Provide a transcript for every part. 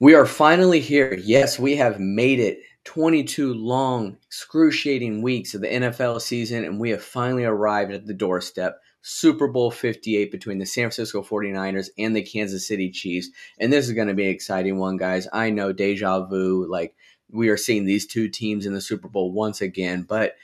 We are finally here. Yes, we have made it 22 long, excruciating weeks of the NFL season, and we have finally arrived at the doorstep. Super Bowl 58 between the San Francisco 49ers and the Kansas City Chiefs. And this is going to be an exciting one, guys. I know deja vu, like we are seeing these two teams in the Super Bowl once again, but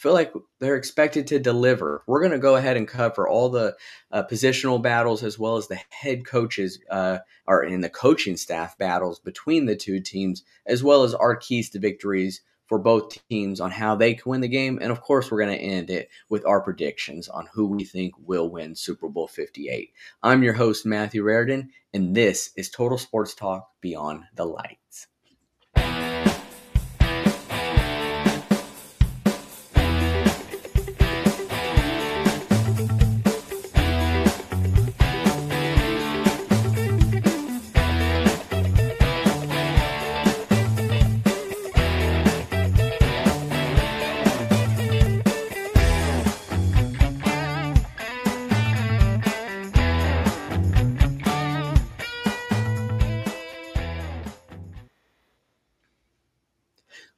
feel like they're expected to deliver. We're going to go ahead and cover all the uh, positional battles as well as the head coaches uh, or in the coaching staff battles between the two teams, as well as our keys to victories for both teams on how they can win the game. And of course, we're going to end it with our predictions on who we think will win Super Bowl 58. I'm your host, Matthew Raridan, and this is Total Sports Talk Beyond the Lights.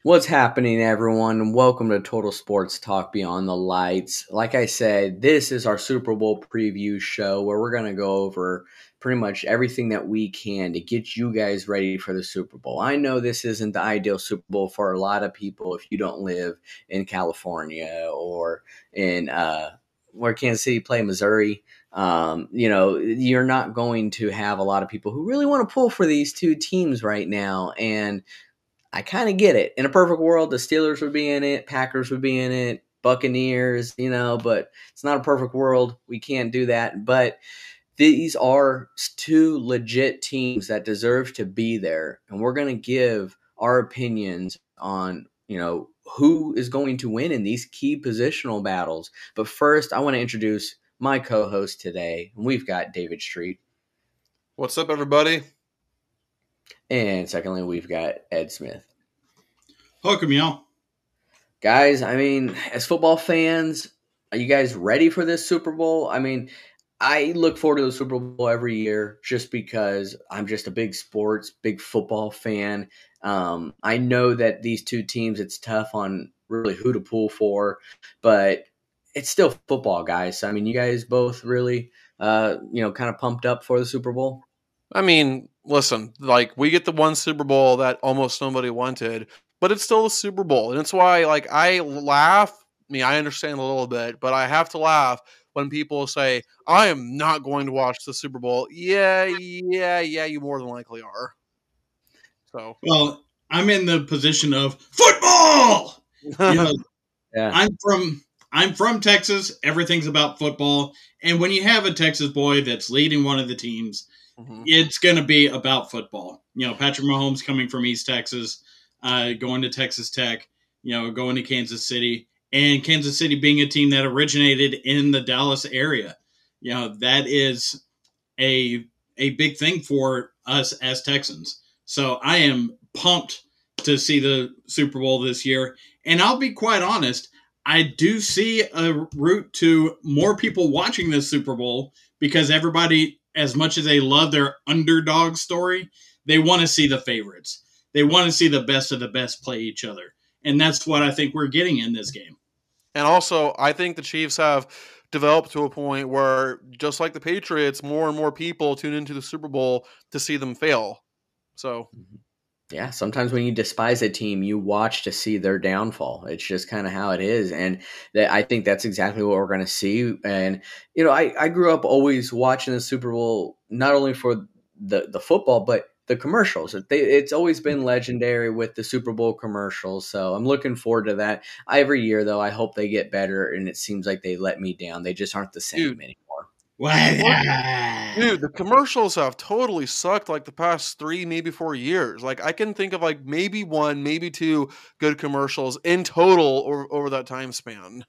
What's happening, everyone? Welcome to Total Sports Talk Beyond the Lights. Like I said, this is our Super Bowl preview show where we're going to go over pretty much everything that we can to get you guys ready for the Super Bowl. I know this isn't the ideal Super Bowl for a lot of people if you don't live in California or in uh, where Kansas City play Missouri. Um, you know, you're not going to have a lot of people who really want to pull for these two teams right now. And I kind of get it. In a perfect world, the Steelers would be in it, Packers would be in it, Buccaneers, you know, but it's not a perfect world. We can't do that. But these are two legit teams that deserve to be there. And we're going to give our opinions on, you know, who is going to win in these key positional battles. But first, I want to introduce my co host today. We've got David Street. What's up, everybody? And secondly, we've got Ed Smith. Welcome, y'all. Guys, I mean, as football fans, are you guys ready for this Super Bowl? I mean, I look forward to the Super Bowl every year just because I'm just a big sports, big football fan. Um, I know that these two teams, it's tough on really who to pull for, but it's still football, guys. I mean, you guys both really, uh, you know, kind of pumped up for the Super Bowl. I mean, listen, like we get the one Super Bowl that almost nobody wanted, but it's still the Super Bowl, and it's why like I laugh. I mean, I understand a little bit, but I have to laugh when people say, "I am not going to watch the Super Bowl." Yeah, yeah, yeah. You more than likely are. So, well, I'm in the position of football. You know, yeah. I'm from I'm from Texas. Everything's about football, and when you have a Texas boy that's leading one of the teams Mm-hmm. It's going to be about football. You know, Patrick Mahomes coming from East Texas, uh, going to Texas Tech, you know, going to Kansas City, and Kansas City being a team that originated in the Dallas area. You know, that is a a big thing for us as Texans. So I am pumped to see the Super Bowl this year. And I'll be quite honest, I do see a route to more people watching this Super Bowl because everybody as much as they love their underdog story, they want to see the favorites. They want to see the best of the best play each other. And that's what I think we're getting in this game. And also, I think the Chiefs have developed to a point where, just like the Patriots, more and more people tune into the Super Bowl to see them fail. So. Mm-hmm yeah, sometimes when you despise a team, you watch to see their downfall. It's just kind of how it is, and that I think that's exactly what we're going to see. And you know, I, I grew up always watching the Super Bowl not only for the the football, but the commercials. They, it's always been legendary with the Super Bowl commercials. So I'm looking forward to that. Every year, though, I hope they get better, and it seems like they let me down. They just aren't the same Dude, anymore. Dude, the commercials have totally sucked like the past three, maybe four years. Like I can think of like maybe one, maybe two good commercials in total over, over that time span.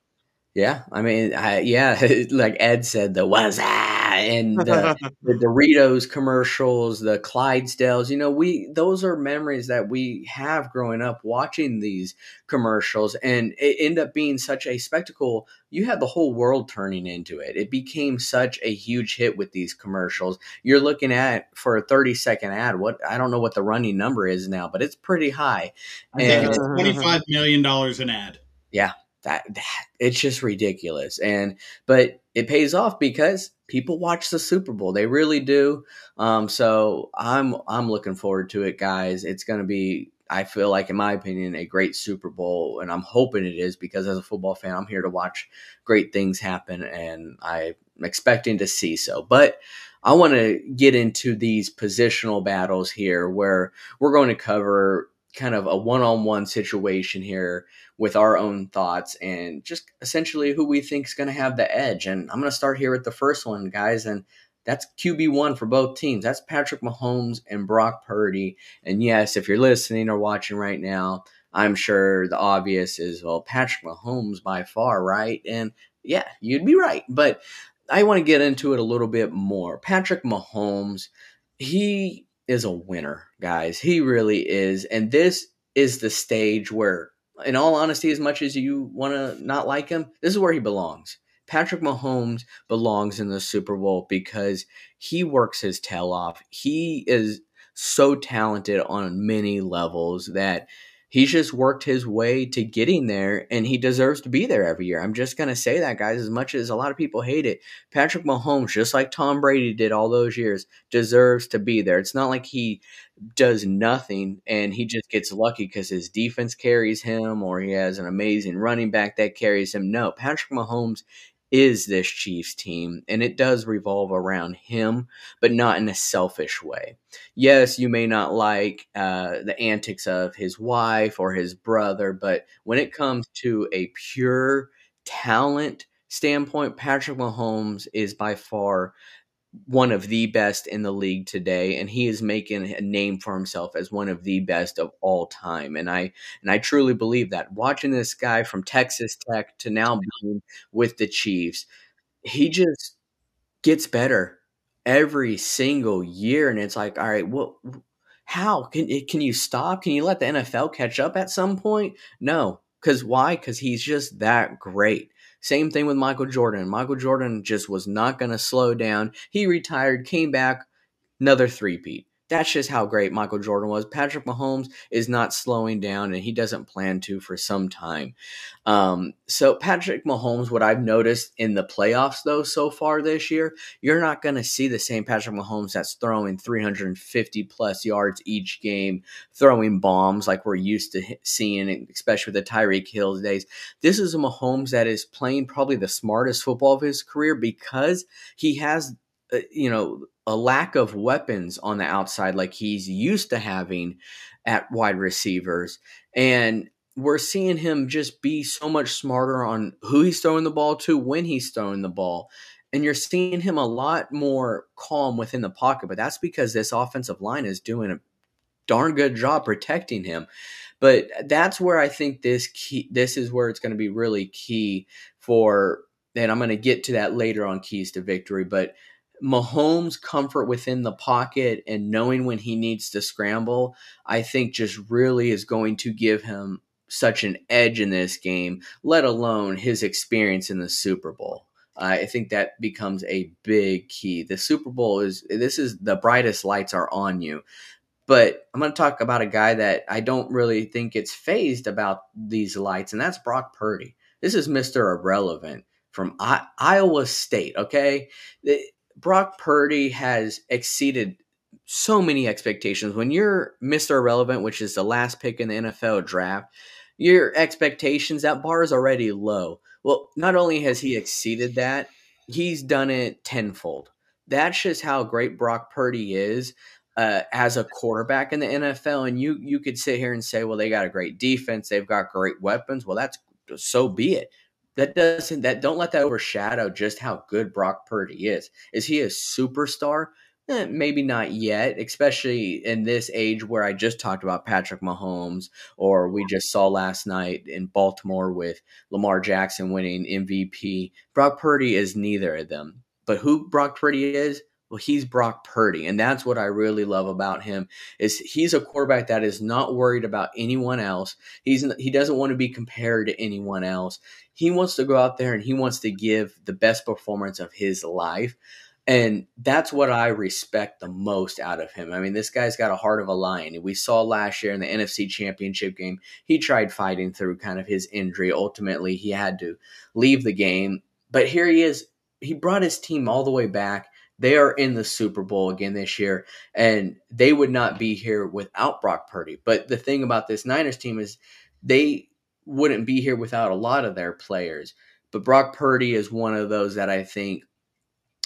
Yeah, I mean, I, yeah, like Ed said, the was that and the, the, Doritos commercials, the Clydesdales, you know, we those are memories that we have growing up watching these commercials, and it ended up being such a spectacle. You had the whole world turning into it. It became such a huge hit with these commercials. You're looking at for a 30 second ad. What I don't know what the running number is now, but it's pretty high. I think it's 25 million dollars an ad. Yeah, that, that it's just ridiculous and but it pays off because people watch the super bowl. They really do. Um, so i'm i'm looking forward to it guys. It's going to be i feel like in my opinion a great super bowl and i'm hoping it is because as a football fan i'm here to watch great things happen and i'm expecting to see so. But I want to get into these positional battles here where we're going to cover kind of a one-on-one situation here with our own thoughts and just essentially who we think is going to have the edge. And I'm going to start here with the first one, guys, and that's QB1 for both teams. That's Patrick Mahomes and Brock Purdy. And yes, if you're listening or watching right now, I'm sure the obvious is well, Patrick Mahomes by far, right? And yeah, you'd be right. But I want to get into it a little bit more. Patrick Mahomes, he is a winner, guys. He really is. And this is the stage where, in all honesty, as much as you want to not like him, this is where he belongs. Patrick Mahomes belongs in the Super Bowl because he works his tail off. He is so talented on many levels that he's just worked his way to getting there and he deserves to be there every year. I'm just going to say that, guys, as much as a lot of people hate it. Patrick Mahomes, just like Tom Brady did all those years, deserves to be there. It's not like he does nothing and he just gets lucky because his defense carries him or he has an amazing running back that carries him. No, Patrick Mahomes is this Chiefs team, and it does revolve around him, but not in a selfish way. Yes, you may not like uh, the antics of his wife or his brother, but when it comes to a pure talent standpoint, Patrick Mahomes is by far one of the best in the league today and he is making a name for himself as one of the best of all time. And i and i truly believe that. Watching this guy from texas tech to now being with the chiefs he just gets better every single year. And it's like all right well how can can you stop? Can you let the nfl catch up at some point? No. Because why? Because he's just that great same thing with Michael Jordan. Michael Jordan just was not going to slow down. He retired, came back, another three-peat. That's just how great Michael Jordan was. Patrick Mahomes is not slowing down, and he doesn't plan to for some time. Um, so, Patrick Mahomes, what I've noticed in the playoffs, though, so far this year, you're not going to see the same Patrick Mahomes that's throwing 350 plus yards each game, throwing bombs like we're used to seeing, especially with the Tyreek Hill days. This is a Mahomes that is playing probably the smartest football of his career because he has uh, you know a lack of weapons on the outside like he's used to having at wide receivers. And we're seeing him just be so much smarter on who he's throwing the ball to when he's throwing the ball. And you're seeing him a lot more calm within the pocket but that's because this offensive line is doing a darn good job protecting him. But that's where i think this key this is where it's going to be really key for and i'm going to get to that later on keys to victory but Mahomes' comfort within the pocket and knowing when he needs to scramble, I think just really is going to give him such an edge in this game, let alone his experience in the Super Bowl. I think that becomes a big key. The Super Bowl is this is the brightest lights are on you. But I'm going to talk about a guy that I don't really think gets phased about these lights, and that's Brock Purdy. This is Mr. Irrelevant from I- Iowa State, okay? Brock Purdy has exceeded so many expectations. When you're Mr. Irrelevant, which is the last pick in the NFL draft, your expectations, that bar is already low. Well, not only has he exceeded that, he's done it tenfold. That's just how great Brock Purdy is uh, as a quarterback in the NFL. And you you could sit here and say, well, they got a great defense, they've got great weapons. Well, that's so be it that doesn't that don't let that overshadow just how good Brock Purdy is. Is he a superstar? Eh, maybe not yet, especially in this age where I just talked about Patrick Mahomes, or we just saw last night in Baltimore with Lamar Jackson winning MVP. Brock Purdy is neither of them. But who Brock Purdy is? Well, he's Brock Purdy, and that's what I really love about him. Is he's a quarterback that is not worried about anyone else. He's he doesn't want to be compared to anyone else. He wants to go out there and he wants to give the best performance of his life. And that's what I respect the most out of him. I mean, this guy's got a heart of a lion. We saw last year in the NFC Championship game, he tried fighting through kind of his injury. Ultimately, he had to leave the game. But here he is. He brought his team all the way back. They are in the Super Bowl again this year, and they would not be here without Brock Purdy. But the thing about this Niners team is they wouldn't be here without a lot of their players. But Brock Purdy is one of those that I think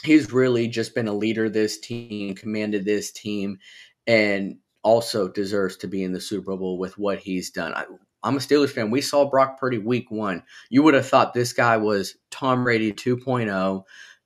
he's really just been a leader this team, commanded this team, and also deserves to be in the Super Bowl with what he's done. I, am a Steelers fan. We saw Brock Purdy week one. You would have thought this guy was Tom Brady 2.0.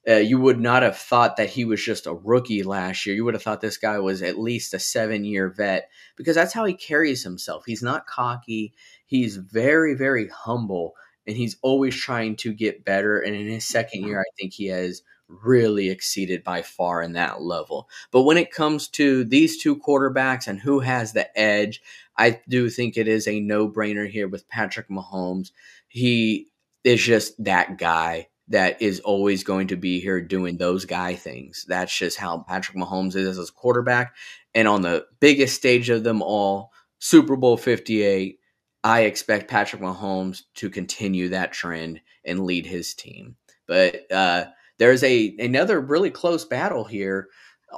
Uh, you would not have thought that he was just a rookie last year. You would have thought this guy was at least a seven year vet because that's how he carries himself. He's not cocky. He's very, very humble and he's always trying to get better. And in his second year, I think he has really exceeded by far in that level. But when it comes to these two quarterbacks and who has the edge, I do think it is a no brainer here with Patrick Mahomes. He is just that guy that is always going to be here doing those guy things. That's just how Patrick Mahomes is as a quarterback. And on the biggest stage of them all, Super Bowl 58, I expect Patrick Mahomes to continue that trend and lead his team. But uh, there's a another really close battle here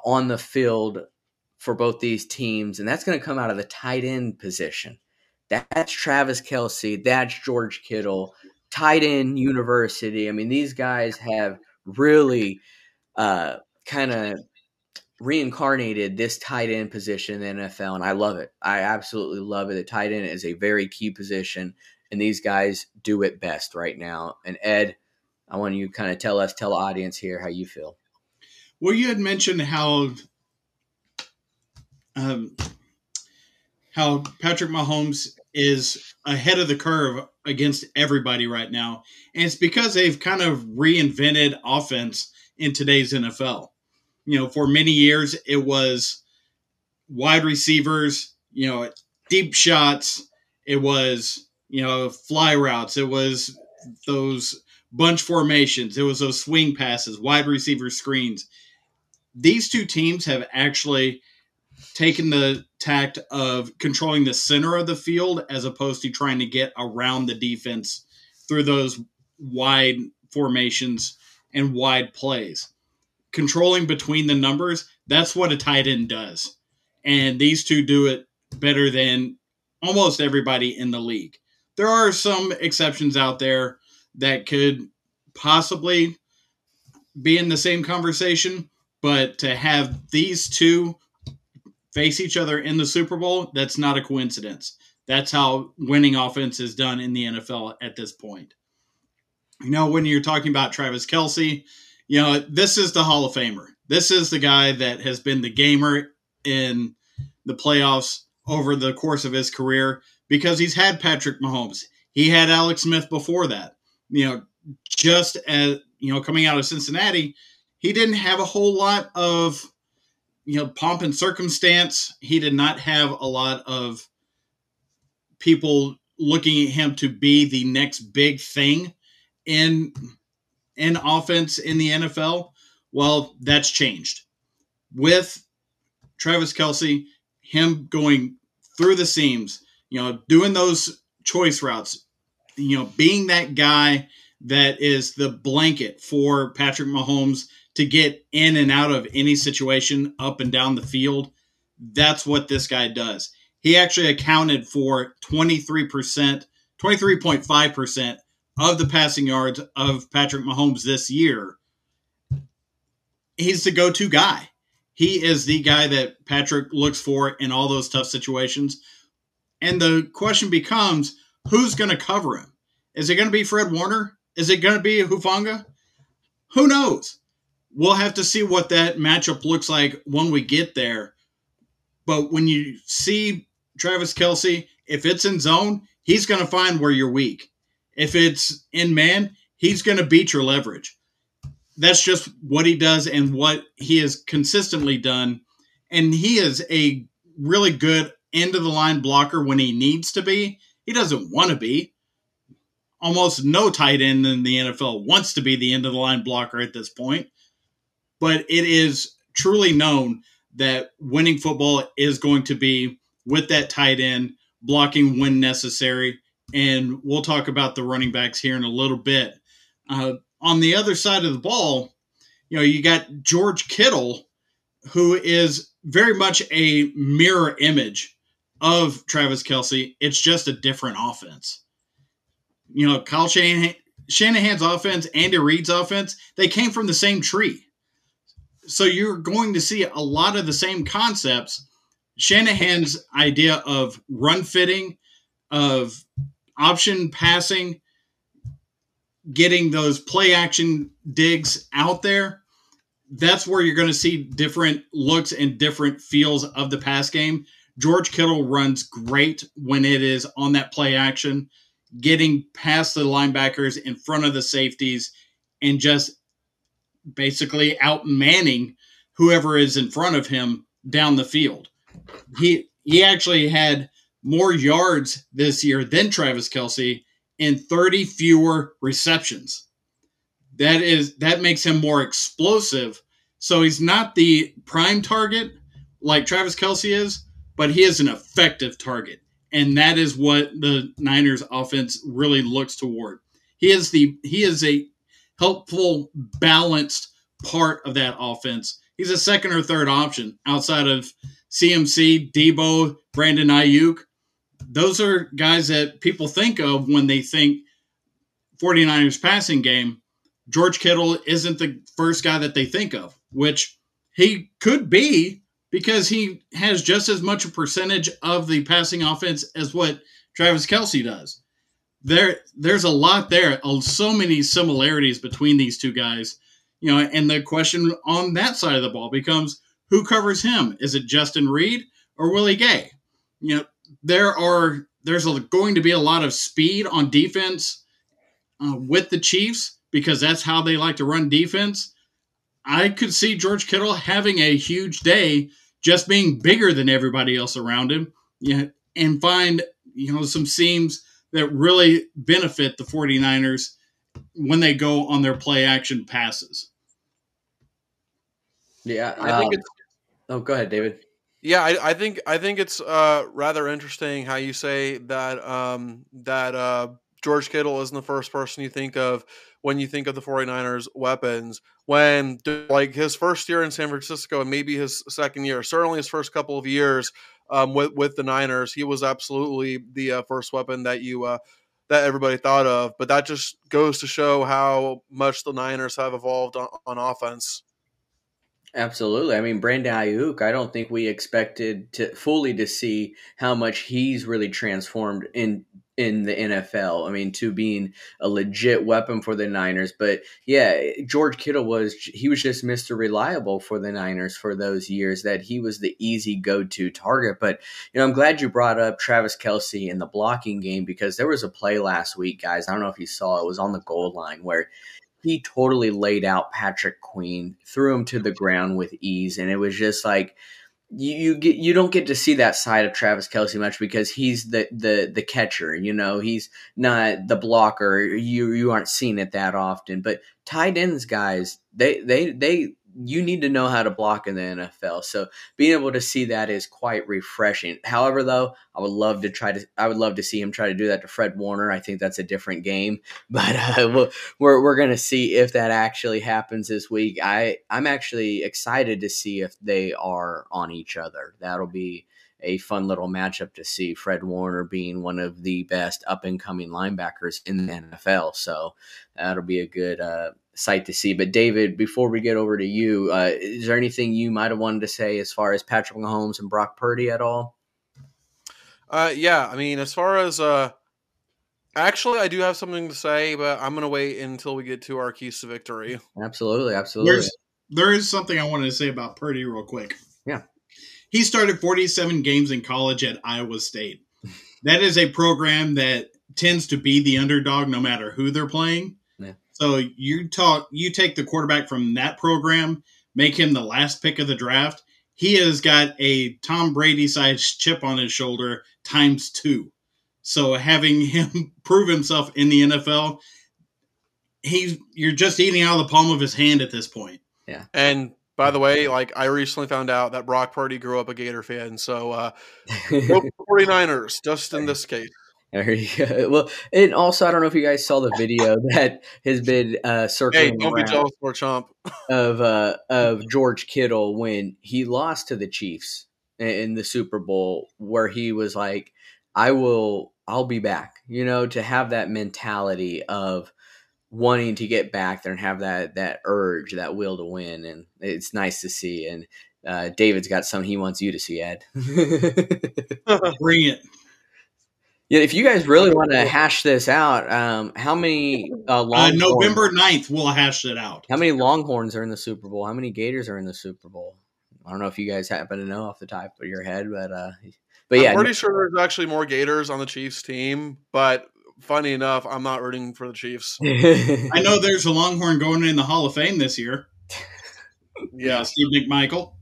on the field for both these teams, and that's going to come out of the tight end position. That's Travis Kelce. That's George Kittle. Tight end university. I mean, these guys have really uh, kind of reincarnated this tight end position in the NFL, and I love it. I absolutely love it. The tight end is a very key position, and these guys do it best right now. And Ed, I want you to kind of tell us, tell the audience here how you feel. Well, you had mentioned how um, how Patrick Mahomes is ahead of the curve against everybody right now, and it's because they've kind of reinvented offense in today's NFL. You know, for many years it was wide receivers, you know, deep shots. It was you know fly routes. It was those bunch formations. It was those swing passes, wide receiver screens. These two teams have actually taken the tact of controlling the center of the field as opposed to trying to get around the defense through those wide formations and wide plays. Controlling between the numbers, that's what a tight end does. And these two do it better than almost everybody in the league. There are some exceptions out there that could possibly be in the same conversation, but to have these two face each other in the Super Bowl, that's not a coincidence. That's how winning offense is done in the NFL at this point. You know, when you're talking about Travis Kelce, you know, this is the Hall of Famer. This is the guy that has been the gamer in the playoffs over the course of his career because he's had Patrick Mahomes. He had Alex Smith before that you know, just as you know, coming out of Cincinnati, he didn't have a whole lot of you know pomp and circumstance. He did not have a lot of people looking at him to be the next big thing in in offense in the NFL. Well, that's changed with Travis Kelce, him going through the seams, you know, doing those choice routes, you know, being that guy that is the blanket for Patrick Mahomes to get in and out of any situation up and down the field. That's what this guy does. He actually accounted for 23%, 23.5% of the passing yards of Patrick Mahomes this year. He's the go to guy. He is the guy that Patrick looks for in all those tough situations. And the question becomes who's going to cover him? Is it going to be Fred Warner? Is it going to be Hufanga? Who knows? We'll have to see what that matchup looks like when we get there. But when you see Travis Kelce, if it's in zone, he's going to find where you're weak. If it's in man, he's going to beat your leverage. that's just what he does and what he has consistently done. And he is a really good end of the line blocker when he needs to be. He doesn't want to be. Almost no tight end in the NFL wants to be the end of the line blocker at this point. But it is truly known that winning football is going to be with that tight end blocking when necessary. And we'll talk about the running backs here in a little bit. Uh, on the other side of the ball, you know, you got George Kittle, who is very much a mirror image of Travis Kelce. It's just a different offense. You know, Kyle Shanahan, Shanahan's offense, Andy Reid's offense, they came from the same tree. So you're going to see a lot of the same concepts. Shanahan's idea of run fitting, of option passing, getting those play action digs out there, that's where you're going to see different looks and different feels of the pass game. George Kittle runs great when it is on that play action, getting past the linebackers in front of the safeties and just basically outmanning whoever is in front of him down the field. He he actually had more yards this year than Travis Kelce and 30 fewer receptions. That is that makes him more explosive. So he's not the prime target like Travis Kelce is, but he is an effective target. And that is what the Niners offense really looks toward. He is the he is a helpful, balanced part of that offense. He's a second or third option outside of CMC, Deebo, Brandon Aiyuk those are guys that people think of when they think 49ers passing game. George Kittle isn't the first guy that they think of, which he could be because he has just as much a percentage of the passing offense as what Travis Kelce does. There, there's a lot there, so many similarities between these two guys. You know, and the question on that side of the ball becomes who covers him? Is it Justin Reid or Willie Gay? You know, there are there's a, going to be a lot of speed on defense uh, with the Chiefs because that's how they like to run defense. I could see George Kittle having a huge day, just being bigger than everybody else around him, yeah, and find you know some seams that really benefit the 49ers when they go on their play action passes. Yeah, I think um, it's. Oh, go ahead, David. Yeah, I, I, think I think it's uh, rather interesting how you say that um, that uh, George Kittle isn't the first person you think of when you think of the 49ers weapons. When like his first year in San Francisco and maybe his second year, certainly his first couple of years um, with with the Niners, he was absolutely the uh, first weapon that you uh, that everybody thought of. But that just goes to show how much the Niners have evolved on, on offense. Absolutely. I mean, Brandon Aiyuk, I don't think we expected to fully to see how much he's really transformed in in the NFL. I mean, to being a legit weapon for the Niners. But yeah, George Kittle was he was just Mr. Reliable for the Niners for those years that he was the easy go-to target. But you know, I'm glad you brought up Travis Kelce in the blocking game because there was a play last week, guys. I don't know if you saw it was on the goal line where he totally laid out Patrick Queen, threw him to the ground with ease, and it was just like you you get you don't get to see that side of Travis Kelce much because he's the the the catcher. You know, he's not the blocker. You you aren't seeing it that often. But tight ends guys, they they they you need to know how to block in the NFL. So being able to see that is quite refreshing. However, though, I would love to try to. I would love to see him try to do that to Fred Warner. I think that's a different game, but uh, we're we're gonna see if that actually happens this week. I I'm actually excited to see if they are on each other. That'll be a fun little matchup to see. Fred Warner being one of the best up and coming linebackers in the NFL, so that'll be a good uh, sight to see. But David, before we get over to you, uh, is there anything you might have wanted to say as far as Patrick Mahomes and Brock Purdy at all? Uh, yeah, I mean, as far as uh, actually, I do have something to say, but I'm gonna wait until we get to our keys to victory. Absolutely, absolutely. There's, there is something I wanted to say about Purdy real quick. Yeah, he started 47 games in college at Iowa State. that is a program that tends to be the underdog no matter who they're playing. Yeah. So you talk, you take the quarterback from that program, make him the last pick of the draft. He has got a Tom Brady sized chip on his shoulder times two. So having him prove himself in the NFL, he's you're just eating out of the palm of his hand at this point. Yeah. And by the way, like I recently found out that Brock Purdy grew up a Gator fan, so uh, 49ers just in this case. There you go. Well, and also I don't know if you guys saw the video that has been uh, circling hey, don't be jealous for Chomp. of uh, of George Kittle when he lost to the Chiefs in the Super Bowl, where he was like, "I will, I'll be back." You know, to have that mentality of wanting to get back there and have that that urge, that will to win, and it's nice to see. And uh, David's got something he wants you to see, Ed. Bring it. Yeah, if you guys really want to hash this out, um, how many uh, uh, November 9th, we'll hash it out. How many Longhorns are in the Super Bowl? How many Gators are in the Super Bowl? I don't know if you guys happen to know off the top of your head, but uh, but yeah, I'm pretty sure there's actually more Gators on the Chiefs team. But funny enough, I'm not rooting for the Chiefs. I know there's a Longhorn going in the Hall of Fame this year. yeah, Steve McMichael.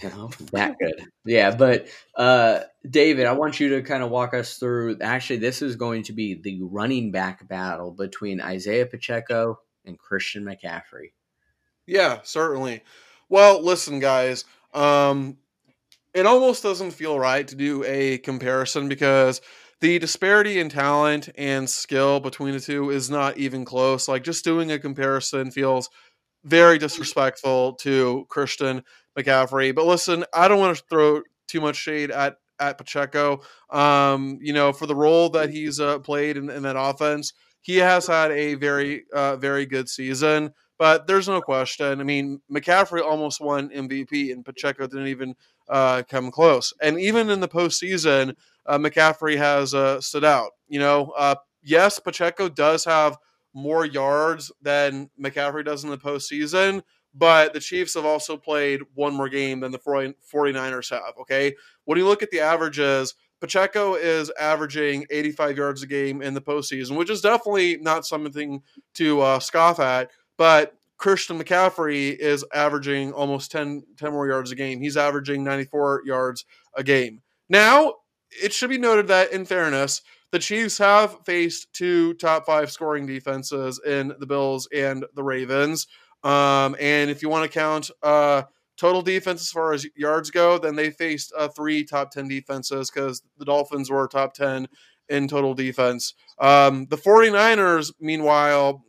That good. Yeah, but uh, David, I want you to kind of walk us through. Actually, this is going to be the running back battle between Isaiah Pacheco and Christian McCaffrey. Yeah, certainly. Well, listen, guys. Um, it almost doesn't feel right to do a comparison because the disparity in talent and skill between the two is not even close. Like just doing a comparison feels very disrespectful to Christian McCaffrey. But listen, I don't want to throw too much shade at at Pacheco. Um, you know, for the role that he's uh, played in, in, that offense, he has had a very uh, very good season. But there's no question. I mean, McCaffrey almost won MVP, and Pacheco didn't even uh, come close. And even in the postseason, uh, McCaffrey has uh, stood out. You know, uh, yes, Pacheco does have more yards than McCaffrey does in the postseason, but the Chiefs have also played one more game than the 49ers have. Okay. When you look at the averages, Pacheco is averaging 85 yards a game in the postseason, which is definitely not something to uh, scoff at. But Christian McCaffrey is averaging almost 10, 10 more yards a game. He's averaging 94 yards a game. Now, it should be noted that, in fairness, the Chiefs have faced two top five scoring defenses in the Bills and the Ravens. Um, and if you want to count uh, total defense as far as yards go, then they faced uh, three top 10 defenses because the Dolphins were top 10 in total defense. Um, the 49ers, meanwhile,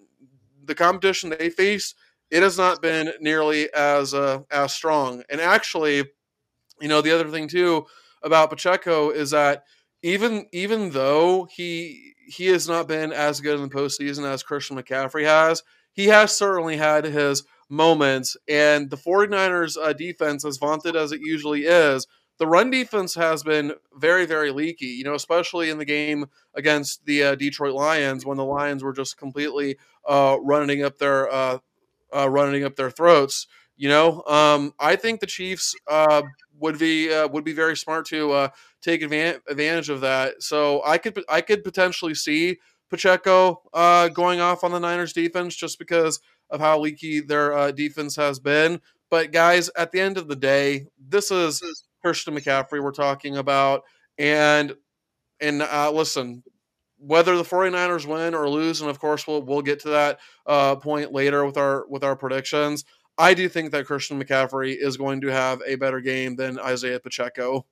the competition they face, it has not been nearly as uh, as strong. And actually, you know, the other thing too about Pacheco is that even even though he he has not been as good in the postseason as Christian McCaffrey has, he has certainly had his moments. And the 49ers uh, defense, as vaunted as it usually is, the run defense has been very, very leaky, you know, especially in the game against the uh, Detroit Lions when the Lions were just completely uh, running up their uh, uh running up their throats. You know, um, I think the Chiefs uh, would be uh, would be very smart to take advantage of that. So I could I could potentially see Pacheco uh, going off on the Niners defense just because of how leaky their uh, defense has been. But guys, at the end of the day, this is Christian McCaffrey we're talking about, and and uh, listen, whether the 49ers win or lose, and of course we'll we'll get to that uh, point later with our with our predictions. I do think that Christian McCaffrey is going to have a better game than Isaiah Pacheco.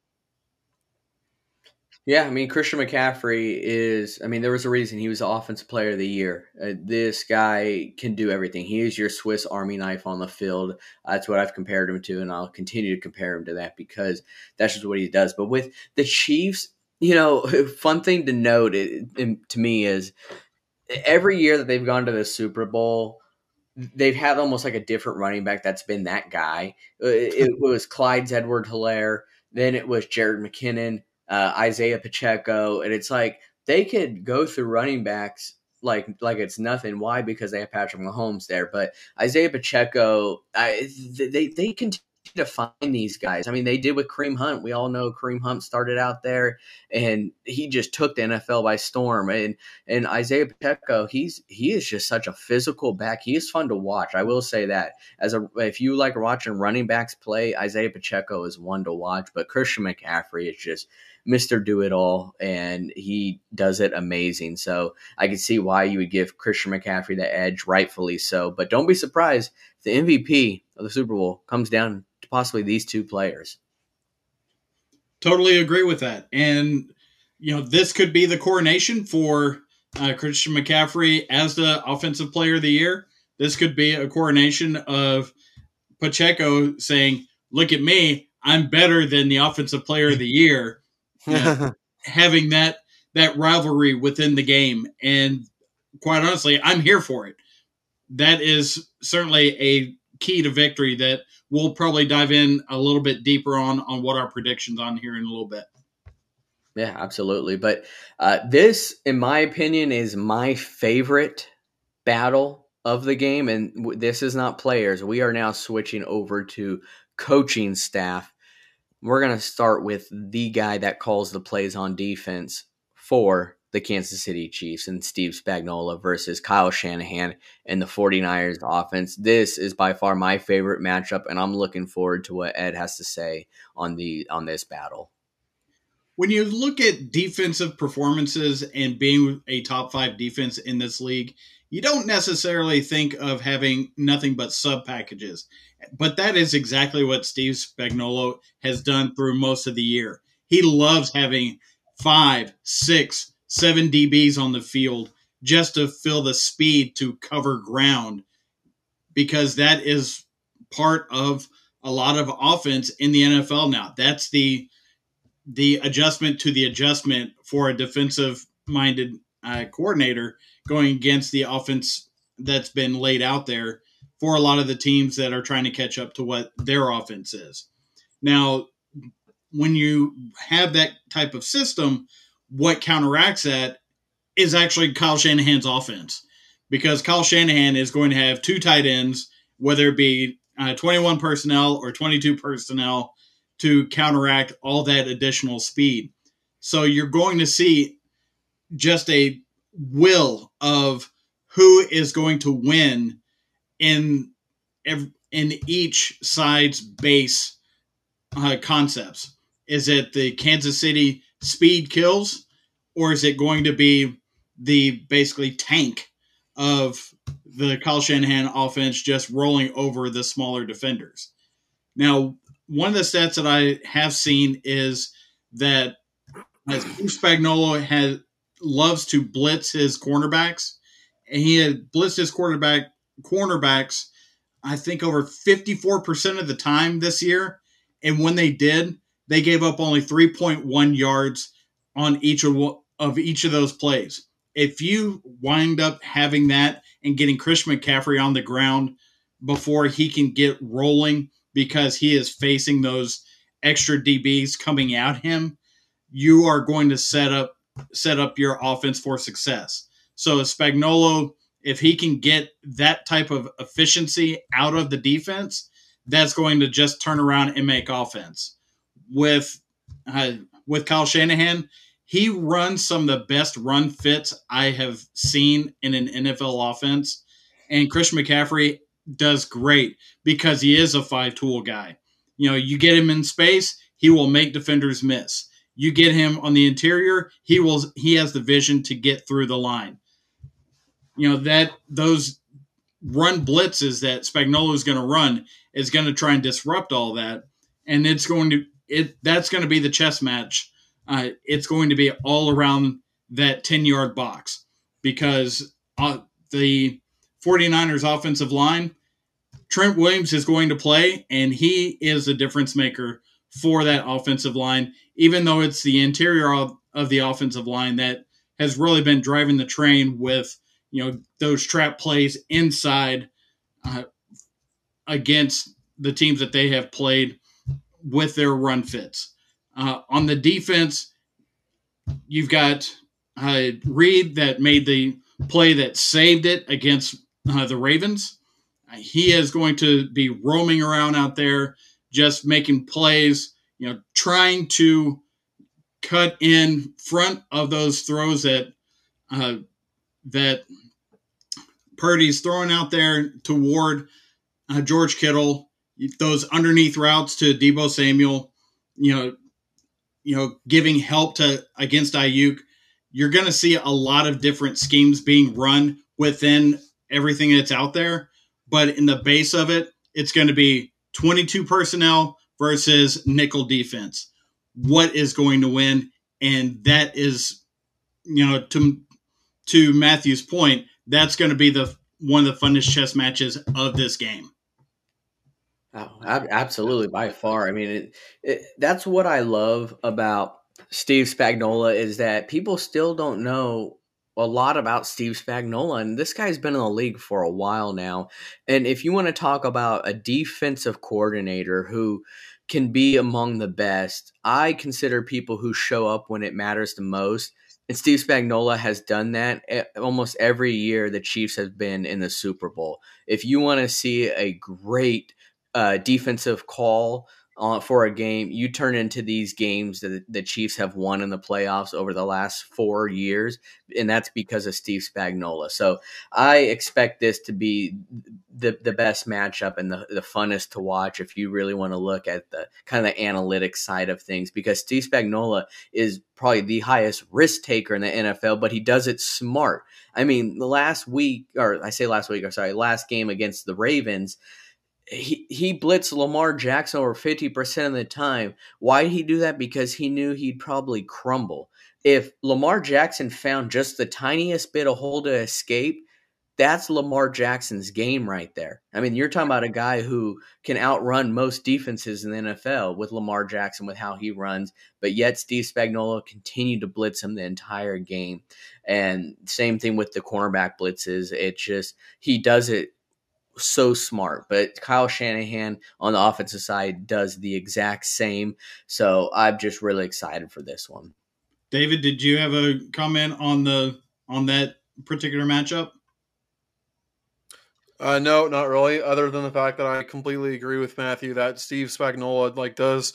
Yeah, I mean Christian McCaffrey is. I mean, there was a reason he was the offensive player of the year. Uh, this guy can do everything. He is your Swiss Army knife on the field. That's what I've compared him to, and I'll continue to compare him to that because that's just what he does. But with the Chiefs, you know, fun thing to note it, it, to me is every year that they've gone to the Super Bowl, they've had almost like a different running back that's been that guy. Uh, it, it was Clyde Edwards-Helaire. Then it was Jerick McKinnon uh, Isaiah Pacheco, and it's like they could go through running backs like like it's nothing. Why? Because they have Patrick Mahomes there. But Isaiah Pacheco, I, they they continue to find these guys. I mean, they did with Kareem Hunt. We all know Kareem Hunt started out there, and he just took the NFL by storm. And and Isaiah Pacheco, he's he is just such a physical back. He is fun to watch. I will say that as a if you like watching running backs play, Isaiah Pacheco is one to watch. But Christian McCaffrey is just Mr. Do It All, and he does it amazing. So I can see why you would give Christian McCaffrey the edge, rightfully so. But don't be surprised if the MVP of the Super Bowl comes down to possibly these two players. Totally agree with that. And, you know, this could be the coronation for uh, Christian McCaffrey as the Offensive Player of the Year. This could be a coronation of Pacheco saying, Look at me, I'm better than the Offensive Player of the Year having that that rivalry within the game. And quite honestly, I'm here for it. That is certainly a key to victory that we'll probably dive in a little bit deeper on on what our predictions on here in a little bit. Yeah, absolutely. But uh, this, in my opinion, is my favorite battle of the game. And this is not players. We are now switching over to coaching staff we're going to start with the guy that calls the plays on defense for the Kansas City Chiefs and Steve Spagnuolo versus Kyle Shanahan and the 49ers offense. This is by far my favorite matchup and I'm looking forward to what Ed has to say on the on this battle. When you look at defensive performances and being a top 5 defense in this league, you don't necessarily think of having nothing but sub packages. But that is exactly what Steve Spagnuolo has done through most of the year. He loves having five, six, seven DBs on the field just to fill the speed to cover ground because that is part of a lot of offense in the NFL now. That's the the adjustment to the adjustment for a defensive minded uh, coordinator going against the offense that's been laid out there for a lot of the teams that are trying to catch up to what their offense is. Now, when you have that type of system, what counteracts that is actually Kyle Shanahan's offense because Kyle Shanahan is going to have two tight ends, whether it be uh, 21 personnel or 22 personnel, to counteract all that additional speed. So you're going to see just a will of who is going to win in in each side's base uh, concepts. Is it the Kansas City speed kills, or is it going to be the basically tank of the Kyle Shanahan offense just rolling over the smaller defenders? Now, one of the stats that I have seen is that as Spagnuolo has loves to blitz his cornerbacks, and he had blitzed his quarterback cornerbacks, I think over 54% of the time this year. And when they did, they gave up only 3.1 yards on each of, of each of those plays. If you wind up having that and getting Chris McCaffrey on the ground before he can get rolling because he is facing those extra DBs coming at him, you are going to set up set up your offense for success. So Spagnuolo if he can get that type of efficiency out of the defense, that's going to just turn around and make offense. With uh, with Kyle Shanahan, he runs some of the best run fits I have seen in an NFL offense, and Chris McCaffrey does great because he is a five tool guy. You know, you get him in space, he will make defenders miss. You get him on the interior, he will he has the vision to get through the line you know that those run blitzes that Spagnuolo is going to run is going to try and disrupt all that, and it's going to it that's going to be the chess match. Uh, it's going to be all around that 10 yard box because uh, the 49ers offensive line, Trent Williams is going to play, and he is a difference maker for that offensive line, even though it's the interior of, of the offensive line that has really been driving the train with you know those trap plays inside uh, against the teams that they have played with their run fits. Uh, on the defense, you've got uh, Reid that made the play that saved it against uh, the Ravens. he is going to be roaming around out there, just making plays, you know, trying to cut in front of those throws that uh, that Purdy's throwing out there toward uh, George Kittle, those underneath routes to Deebo Samuel, you know, you know, giving help to against Aiyuk, You're going to see a lot of different schemes being run within everything that's out there, but in the base of it, it's going to be 22 personnel versus nickel defense. What is going to win? And that is, you know, to to Matthew's point, that's going to be the one of the funnest chess matches of this game. Oh, absolutely, by far. I mean, it, it, that's what I love about Steve Spagnuolo is that people still don't know a lot about Steve Spagnuolo, and this guy's been in the league for a while now. And if you want to talk about a defensive coordinator who can be among the best, I consider people who show up when it matters the most. And Steve Spagnuolo has done that almost every year the Chiefs have been in the Super Bowl. If you want to see a great uh, defensive call for a game, you turn into these games that the Chiefs have won in the playoffs over the last four years, and that's because of Steve Spagnuolo. So I expect this to be the the best matchup and the, the funnest to watch if you really want to look at the kind of the analytics side of things, because Steve Spagnuolo is probably the highest risk taker in the NFL, but he does it smart. I mean, the last week, or I say last week, or sorry, last game against the Ravens he he blitzed Lamar Jackson over 50% of the time. Why did he do that? Because he knew he'd probably crumble. If Lamar Jackson found just the tiniest bit of hole to escape, that's Lamar Jackson's game right there. I mean, you're talking about a guy who can outrun most defenses in the NFL with Lamar Jackson with how he runs, but yet Steve Spagnuolo continued to blitz him the entire game. And same thing with the cornerback blitzes. It just he does it so smart. But Kyle Shanahan on the offensive side does the exact same. So I'm just really excited for this one. David, did you have a comment on the on that particular matchup? Uh, no, not really. Other than the fact that I completely agree with Matthew that Steve Spagnuolo like does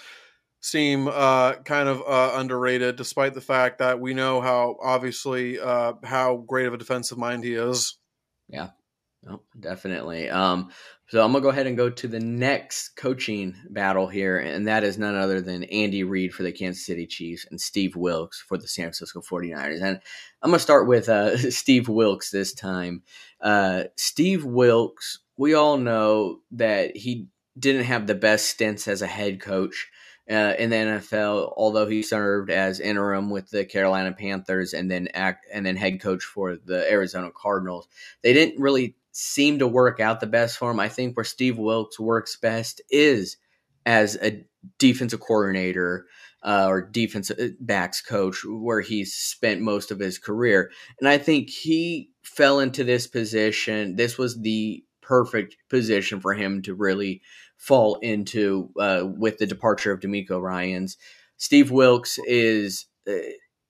seem uh, kind of uh, underrated, despite the fact that we know how obviously uh, how great of a defensive mind he is. Yeah, Oh, definitely. Um, so I'm gonna go ahead and go to the next coaching battle here, and that is none other than Andy Reid for the Kansas City Chiefs and Steve Wilks for the San Francisco 49ers. And I'm gonna start with uh, Steve Wilks this time. Uh, Steve Wilks, we all know that he didn't have the best stints as a head coach. Uh, in the NFL, although he served as interim with the Carolina Panthers and then act and then head coach for the Arizona Cardinals, they didn't really seem to work out the best for him. I think where Steve Wilks works best is as a defensive coordinator uh, or defensive uh, backs coach, where he's spent most of his career. And I think he fell into this position. This was the perfect position for him to really fall into uh, with the departure of DeMeco Ryans. Steve Wilks is. Uh,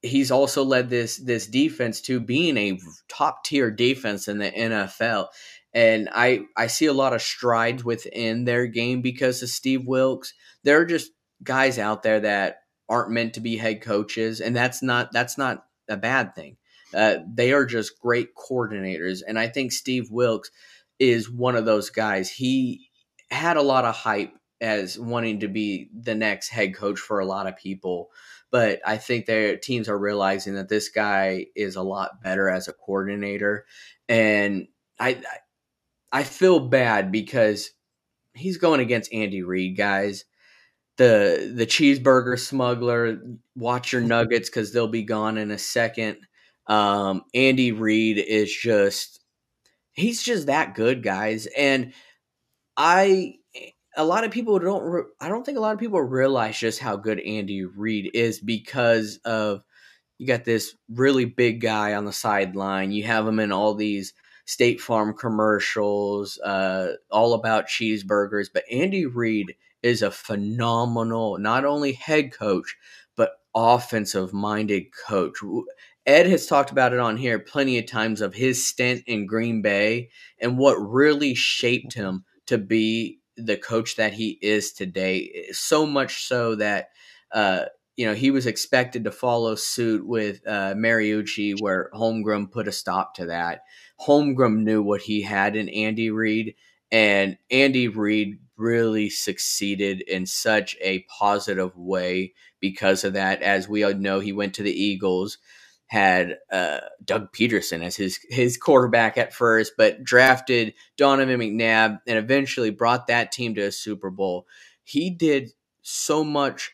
he's also led this this defense to being a top tier defense in the NFL. And I I see a lot of strides within their game because of Steve Wilks. There are just guys out there that aren't meant to be head coaches, and that's not that's not a bad thing. Uh, they are just great coordinators, and I think Steve Wilks is one of those guys. He had a lot of hype as wanting to be the next head coach for a lot of people but I think their teams are realizing that this guy is a lot better as a coordinator, and I I feel bad because he's going against Andy Reid, guys. The the cheeseburger smuggler. Watch your nuggets because they'll be gone in a second. Um, Andy Reid is just he's just that good, guys, and I a lot of people don't. Re- I don't think a lot of people realize just how good Andy Reid is because of you got this really big guy on the sideline. You have him in all these State Farm commercials, uh, all about cheeseburgers. But Andy Reid is a phenomenal, not only head coach, but offensive minded coach. Ed has talked about it on here plenty of times of his stint in Green Bay and what really shaped him to be the coach that he is today. So much so that uh, you know he was expected to follow suit with uh, Mariucci, where Holmgren put a stop to that. Holmgren knew what he had in Andy Reid, and Andy Reid really succeeded in such a positive way because of that. As we all know, he went to the Eagles had uh, Doug Pederson as his his quarterback at first, but drafted Donovan McNabb and eventually brought that team to a Super Bowl. He did so much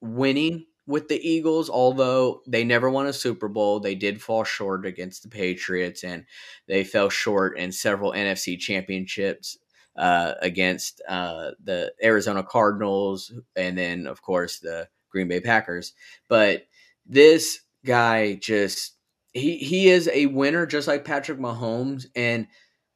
winning with the Eagles, although they never won a Super Bowl. They did fall short against the Patriots, and they fell short in several NFC championships uh, against uh, the Arizona Cardinals, and then of course the Green Bay Packers. But this guy just he he is a winner just like Patrick Mahomes and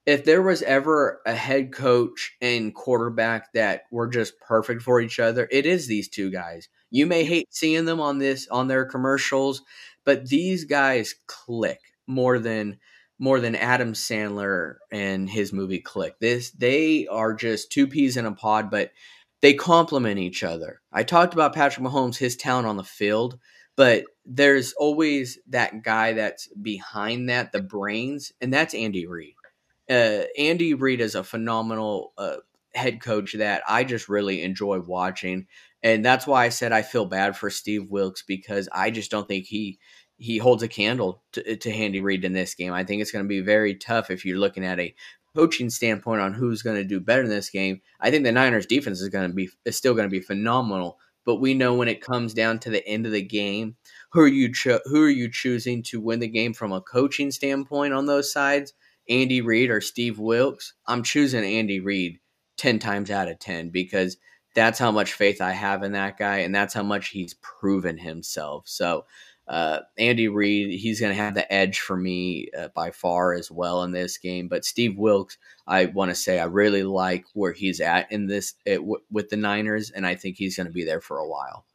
if there was ever a head coach and quarterback that were just perfect for each other, it is these two guys. You may hate seeing them on this on their commercials, but these guys click more than more than Adam Sandler and his movie Click. This they are just two peas in a pod, but they complement each other. I talked about Patrick Mahomes, his talent on the field, but there's always that guy that's behind that, the brains, and that's Andy Reid. Uh, Andy Reid is a phenomenal uh, head coach that I just really enjoy watching, and that's why I said I feel bad for Steve Wilks because I just don't think he he holds a candle to, to Andy Reid in this game. I think it's going to be very tough if you're looking at a coaching standpoint on who's going to do better in this game. I think the Niners defense is going to be is still going to be phenomenal but we know when it comes down to the end of the game, who are you cho- who are you choosing to win the game from a coaching standpoint on those sides? Andy Reid or Steve Wilks? I'm choosing Andy Reid 10 times out of 10 because that's how much faith I have in that guy and that's how much he's proven himself. So uh, Andy Reid, he's going to have the edge for me uh, by far as well in this game. But Steve Wilks, I want to say I really like where he's at in this it, w- with the Niners, and I think he's going to be there for a while.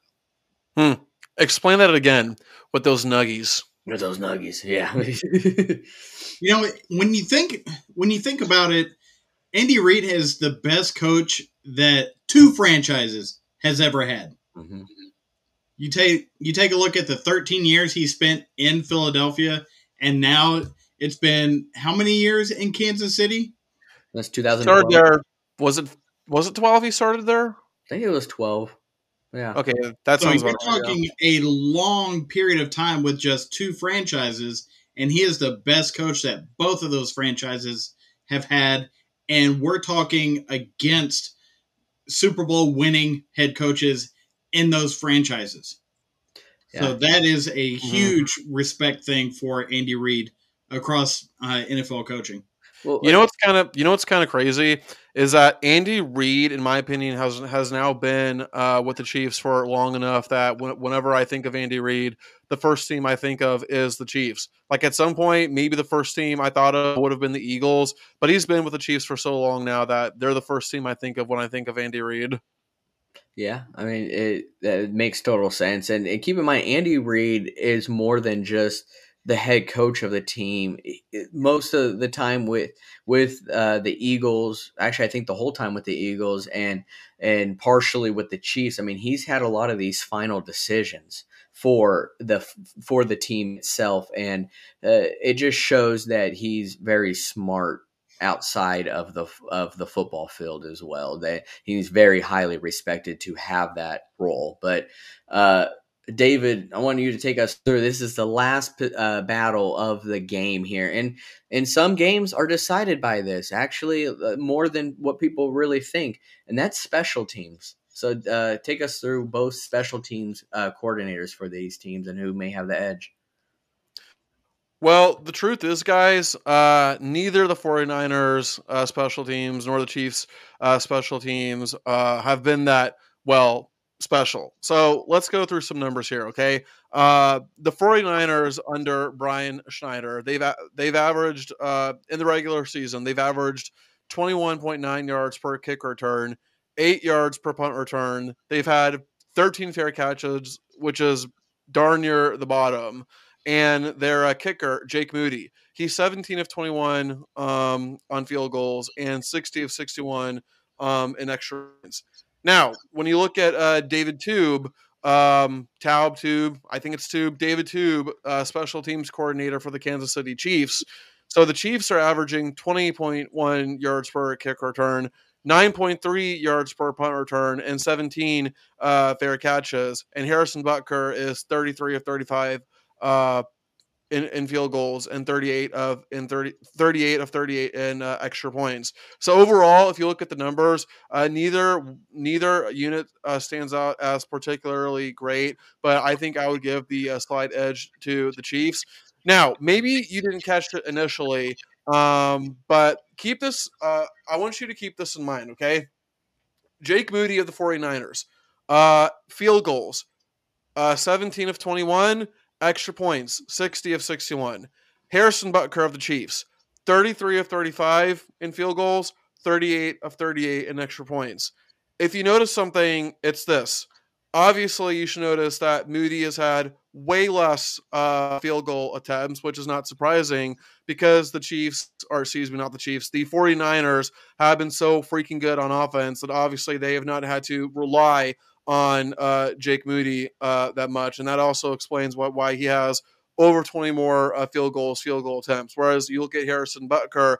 Hmm. Explain that again with those nuggies. With those nuggies, yeah. you know, when you think when you think about it, Andy Reid is the best coach that two franchises has ever had. Mm-hmm you take you take a look at the 13 years he spent in Philadelphia, and now it's been how many years in Kansas City? That's 2000. Started there. Was it was it 12? He started there. I think it was 12. Yeah. Okay, that's so you're talking a long period of time with just two franchises, and he is the best coach that both of those franchises have had. And we're talking against Super Bowl winning head coaches in those franchises. Yeah. So that is a mm-hmm. huge mm-hmm. respect thing for Andy Reid across uh, NFL coaching. Well, you know what's kind of you know what's kind of crazy is that Andy Reid, in my opinion, has has now been uh, with the Chiefs for long enough that when, whenever I think of Andy Reid, the first team I think of is the Chiefs. Like at some point, maybe the first team I thought of would have been the Eagles, but he's been with the Chiefs for so long now that they're the first team I think of when I think of Andy Reid. Yeah, I mean it, it makes total sense, and, and, keep in mind Andy Reid is more than just the head coach of the team. Most of the time with with uh, the Eagles, actually, I think the whole time with the Eagles, and and partially with the Chiefs. I mean, he's had a lot of these final decisions for the for the team itself, and uh, it just shows that he's very smart outside of the of the football field as well. That he's very highly respected to have that role. But uh, David, I want you to take us through. This is the last uh, battle of the game here, and and some games are decided by this. Actually, uh, more than what people really think, and that's special teams. So uh, take us through both special teams uh, coordinators for these teams and who may have the edge. Well, the truth is, guys, uh, neither the 49ers uh, special teams nor the Chiefs special teams have been that well special. So let's go through some numbers here, okay? Uh, the 49ers under Brian Schneider, they've they've averaged uh, in the regular season, they've averaged 21.9 yards per kick return, 8 yards per punt return. They've had 13 fair catches, which is darn near the bottom and their uh, kicker Jake Moody. He's 17 of 21 um, on field goals and 60 of 61 um, in extra points. Now, when you look at uh, David Tube, um, Taub Tube, I think it's Tube, David Tube, uh, special teams coordinator for the Kansas City Chiefs. So the Chiefs are averaging 20.1 yards per kick return, 9.3 yards per punt return, and 17 uh, fair catches. And Harrison Butker is 33 of 35 uh, in, in field goals and 38 of in 30 38 of 38 in uh, extra points. So overall, if you look at the numbers, uh, neither neither unit uh, stands out as particularly great. But I think I would give the uh, slight edge to the Chiefs. Now, maybe you didn't catch it initially, um, but keep this. Uh, I want you to keep this in mind, okay? Jake Moody of the 49ers, uh, field goals, 17 of 21 extra points, 60 of 61. Harrison Butker of the Chiefs, 33 of 35 in field goals, 38 of 38 in extra points. If you notice something, it's this. Obviously, you should notice that Moody has had way less uh, field goal attempts, which is not surprising because the Chiefs, or excuse me, not the Chiefs, the 49ers have been so freaking good on offense that obviously they have not had to rely on uh, Jake Moody uh, that much, and that also explains what, why he has over 20 more uh, field goals, field goal attempts. Whereas you look at Harrison Butker,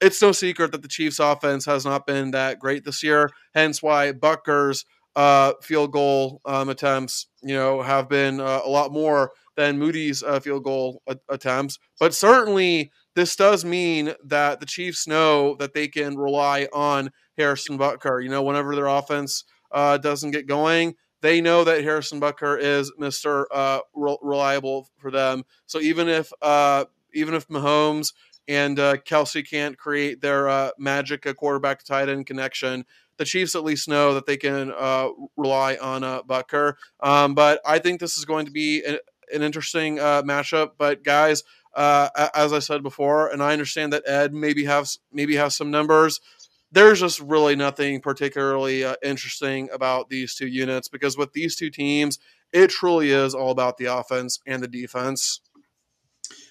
it's no secret that the Chiefs' offense has not been that great this year. Hence, why Butker's uh, field goal um, attempts, you know, have been uh, a lot more than Moody's uh, field goal a- attempts. But certainly, this does mean that the Chiefs know that they can rely on Harrison Butker. You know, whenever their offense uh, doesn't get going, they know that Harrison Butker is Mister uh, re- reliable for them. So even if uh, even if Mahomes and uh, Kelce can't create their uh, magic quarterback to tight end connection, the Chiefs at least know that they can uh, rely on uh. Um, but I think this is going to be an, an interesting uh, matchup. But guys, uh, as I said before, and I understand that Ed maybe has maybe has some numbers there's just really nothing particularly uh, interesting about these two units because with these two teams, it truly is all about the offense and the defense.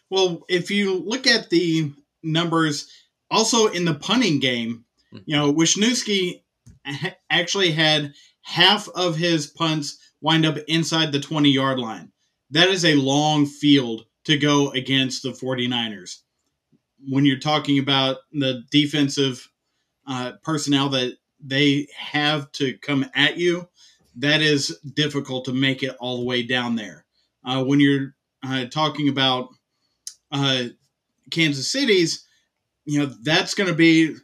Well, if you look at the numbers, also in the punting game, hmm. you know, Wishnowsky actually had half of his punts wind up inside the 20 yard line. That is a long field to go against the 49ers. When you're talking about the defensive uh, personnel that they have to come at you, that is difficult to make it all the way down there. Uh, when you're uh, talking about uh, Kansas City's, you know, that's going to be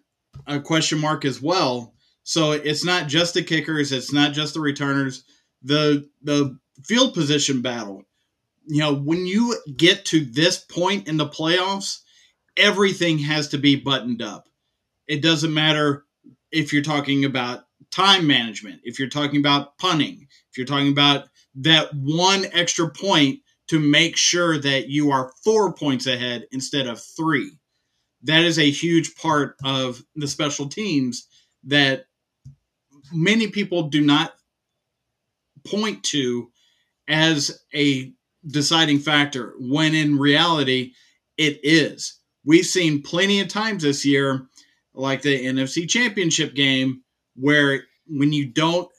a question mark as well. So it's not just the kickers, it's not just the returners. The the field position battle. You know, when you get to this point in the playoffs, everything has to be buttoned up. It doesn't matter if you're talking about time management, if you're talking about punting, if you're talking about that one extra point to make sure that you are four points ahead instead of three. That is a huge part of the special teams that many people do not point to as a deciding factor when in reality it is. We've seen plenty of times this year like the NFC Championship game, where when you don't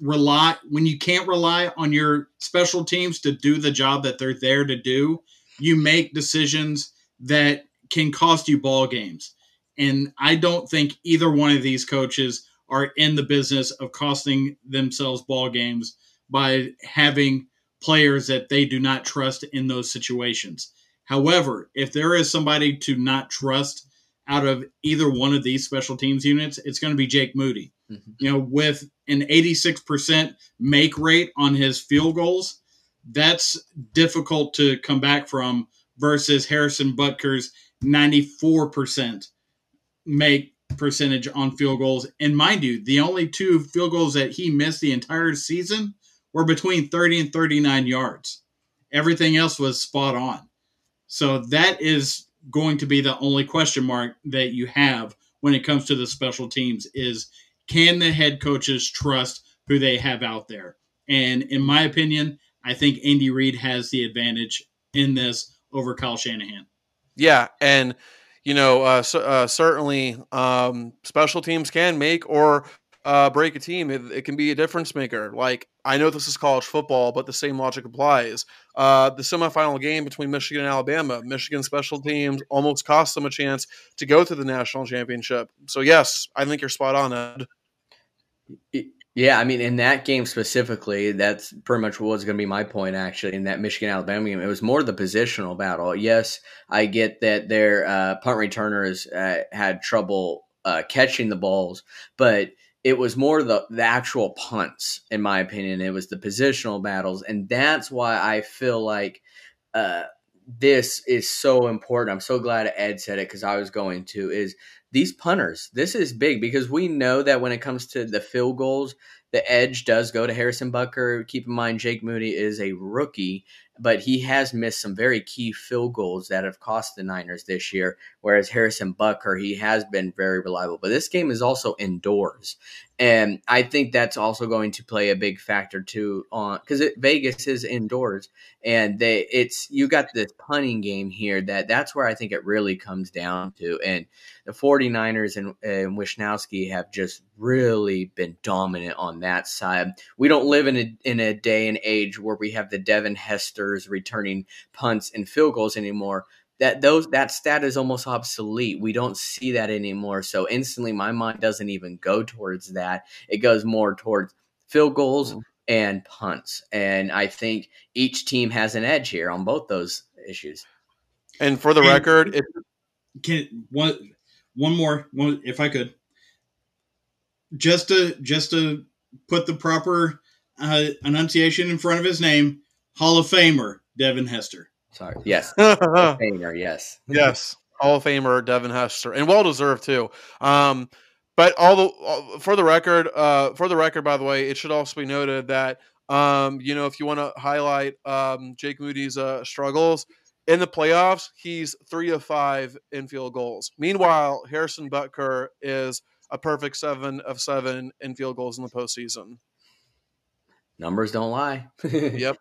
rely, when you can't rely on your special teams to do the job that they're there to do, you make decisions that can cost you ball games. And I don't think either one of these coaches are in the business of costing themselves ball games by having players that they do not trust in those situations. However, if there is somebody to not trust out of either one of these special teams units, it's going to be Jake Moody. Mm-hmm. You know, with an 86% make rate on his field goals, that's difficult to come back from versus Harrison Butker's 94% make percentage on field goals. And mind you, the only two field goals that he missed the entire season were between 30 and 39 yards. Everything else was spot on. So that is going to be the only question mark that you have when it comes to the special teams is can the head coaches trust who they have out there? And in my opinion, I think Andy Reid has the advantage in this over Kyle Shanahan. Yeah, and you know, uh, uh, certainly um, special teams can make or uh, break a team. It, it, can be a difference maker. Like I know this is college football, but the same logic applies. Uh, the semifinal game between Michigan and Alabama, Michigan special teams almost cost them a chance to go to the national championship. So yes, I think you're spot on, Ed. Yeah, I mean, in that game specifically, that's pretty much what was going to be my point. Actually, in that Michigan Alabama game, it was more the positional battle. Yes, I get that their uh, punt returners uh, had trouble uh, catching the balls, but it was more the the actual punts, in my opinion. It was the positional battles, and that's why I feel like uh, this is so important. I'm so glad Ed said it because I was going to is these punters. This is big because we know that when it comes to the field goals, the edge does go to Harrison Butker. Keep in mind, Jake Moody is a rookie, but he has missed some very key field goals that have cost the Niners this year. Whereas Harrison Butker, he has been very reliable. But this game is also indoors, and I think that's also going to play a big factor too on because Vegas is indoors, and they it's you got this punting game here that that's where I think it really comes down to, and the 49ers and, and Wishnowsky have just really been dominant on that side. We don't live in a in a day and age where we have the Devin Hesters returning punts and field goals anymore. That those that stat is almost obsolete. We don't see that anymore. So instantly my mind doesn't even go towards that. It goes more towards field goals mm-hmm. and punts. And I think each team has an edge here on both those issues. And for the record, it, can one one more, one if I could, just to just to put the proper uh, enunciation in front of his name, Hall of Famer Devin Hester. Sorry, yes, Famer, yes, yes, Hall of Famer Devin Hester, and well deserved too. Um, but all the for the record, uh, for the record, by the way, it should also be noted that um, you know, if you want to highlight um, Jake Moody's uh, struggles, in the playoffs, he's three of five in field goals. Meanwhile, Harrison Butker is a perfect seven of seven in field goals in the postseason. Numbers don't lie. yep.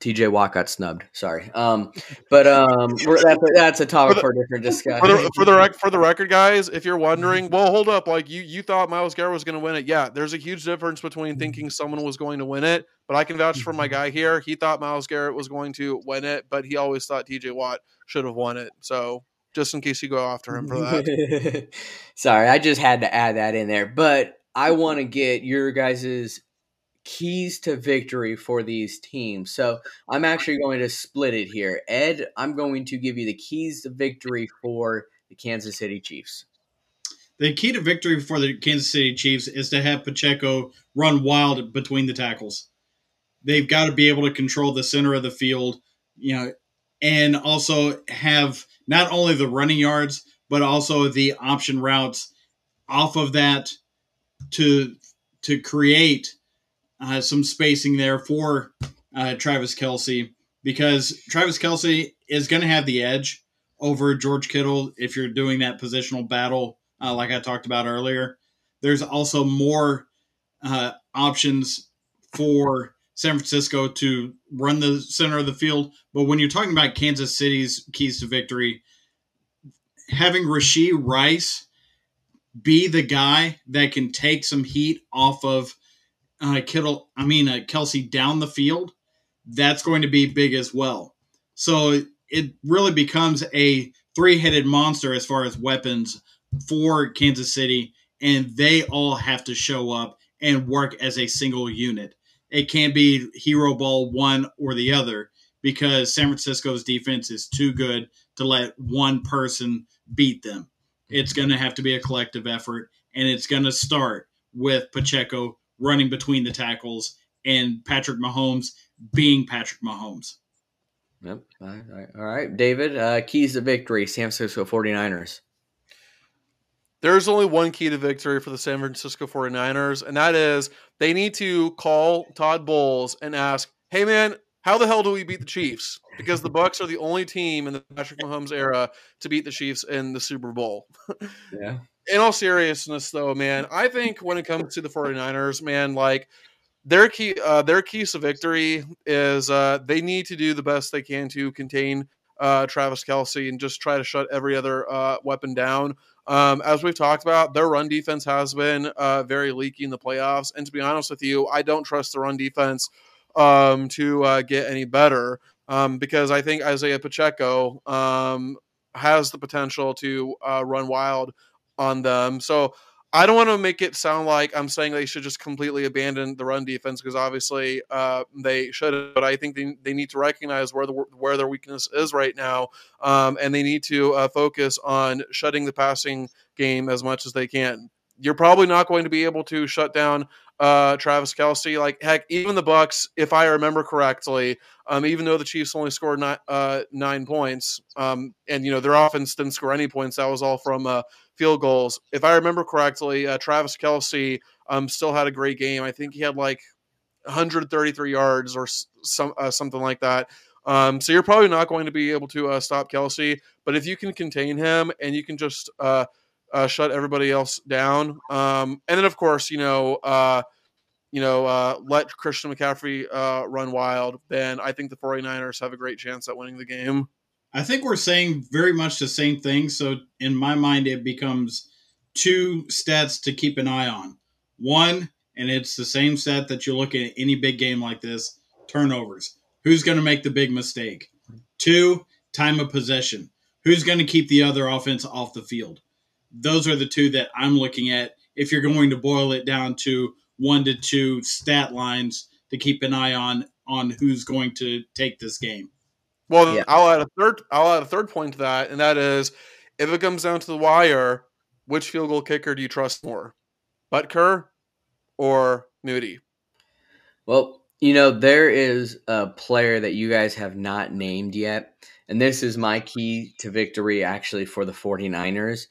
TJ Watt got snubbed. Sorry, um, but um, that's, a, that's a topic for, the, for a different discussion. For the, for the, rec- for the record, guys, if you're wondering, well, hold up, like you you thought Myles Garrett was going to win it. Yeah, there's a huge difference between thinking someone was going to win it, but I can vouch for my guy here. He thought Myles Garrett was going to win it, but he always thought TJ Watt should have won it. So just in case you go after him for that. Sorry, I just had to add that in there, but I want to get your guys's keys to victory for these teams. So I'm actually going to split it here. Ed, I'm going to give you the keys to victory for the Kansas City Chiefs. The key to victory for the Kansas City Chiefs is to have Pacheco run wild between the tackles. They've got to be able to control the center of the field, you know, and also have not only the running yards, but also the option routes off of that to to create uh, some spacing there for uh, Travis Kelce because Travis Kelce is going to have the edge over George Kittle if you're doing that positional battle, uh, like I talked about earlier. There's also more uh, options for San Francisco to run the center of the field. But when you're talking about Kansas City's keys to victory, having Rashee Rice be the guy that can take some heat off of uh, Kittle, I mean uh, Kelce down the field, that's going to be big as well. So it really becomes a three-headed monster as far as weapons for Kansas City, and they all have to show up and work as a single unit. It can't be hero ball one or the other because San Francisco's defense is too good to let one person beat them. It's going to have to be a collective effort, and it's going to start with Pacheco running between the tackles and Patrick Mahomes being Patrick Mahomes. Yep. All right. All right. David, uh, keys to victory, San Francisco 49ers. There's only one key to victory for the San Francisco 49ers, and that is they need to call Todd Bowles and ask, hey, man, how the hell do we beat the Chiefs? Because the Bucs are the only team in the Patrick Mahomes era to beat the Chiefs in the Super Bowl. yeah in all seriousness though man i think when it comes to the 49ers man like their key uh, their keys to victory is uh, they need to do the best they can to contain uh, Travis Kelce and just try to shut every other uh, weapon down. Um, as we've talked about, their run defense has been uh, very leaky in the playoffs. And to be honest with you, I don't trust the run defense um, to uh, get any better um, because I think Isaiah Pacheco um, has the potential to uh, run wild on them. So I don't want to make it sound like I'm saying they should just completely abandon the run defense because obviously uh, they should. But I think they, they need to recognize where the where their weakness is right now, um, and they need to uh, focus on shutting the passing game as much as they can. You're probably not going to be able to shut down uh, Travis Kelce. Like heck, even the Bucs, if I remember correctly, um, even though the Chiefs only scored nine, uh, nine points, um, and you know their offense didn't score any points, that was all from uh, field goals. If I remember correctly, uh, Travis Kelce um, still had a great game. I think he had like 133 yards or some uh, something like that. Um, so you're probably not going to be able to uh, stop Kelce, but if you can contain him and you can just uh, uh, shut everybody else down, um, and then of course you know uh, you know uh, let Christian McCaffrey uh, run wild, then I think the 49ers have a great chance at winning the game. I think we're saying very much the same thing. So in my mind, it becomes two stats to keep an eye on. One, and it's the same stat that you look at any big game like this turnovers. Who's going to make the big mistake? Two, time of possession. Who's going to keep the other offense off the field? Those are the two that I'm looking at if you're going to boil it down to one to two stat lines to keep an eye on on who's going to take this game. Well, yeah. I'll add a third. I'll add a third point to that, and that is, if it comes down to the wire, which field goal kicker do you trust more, Butker or Moody? Well, you know there is a player that you guys have not named yet, and this is my key to victory actually for the 49ers.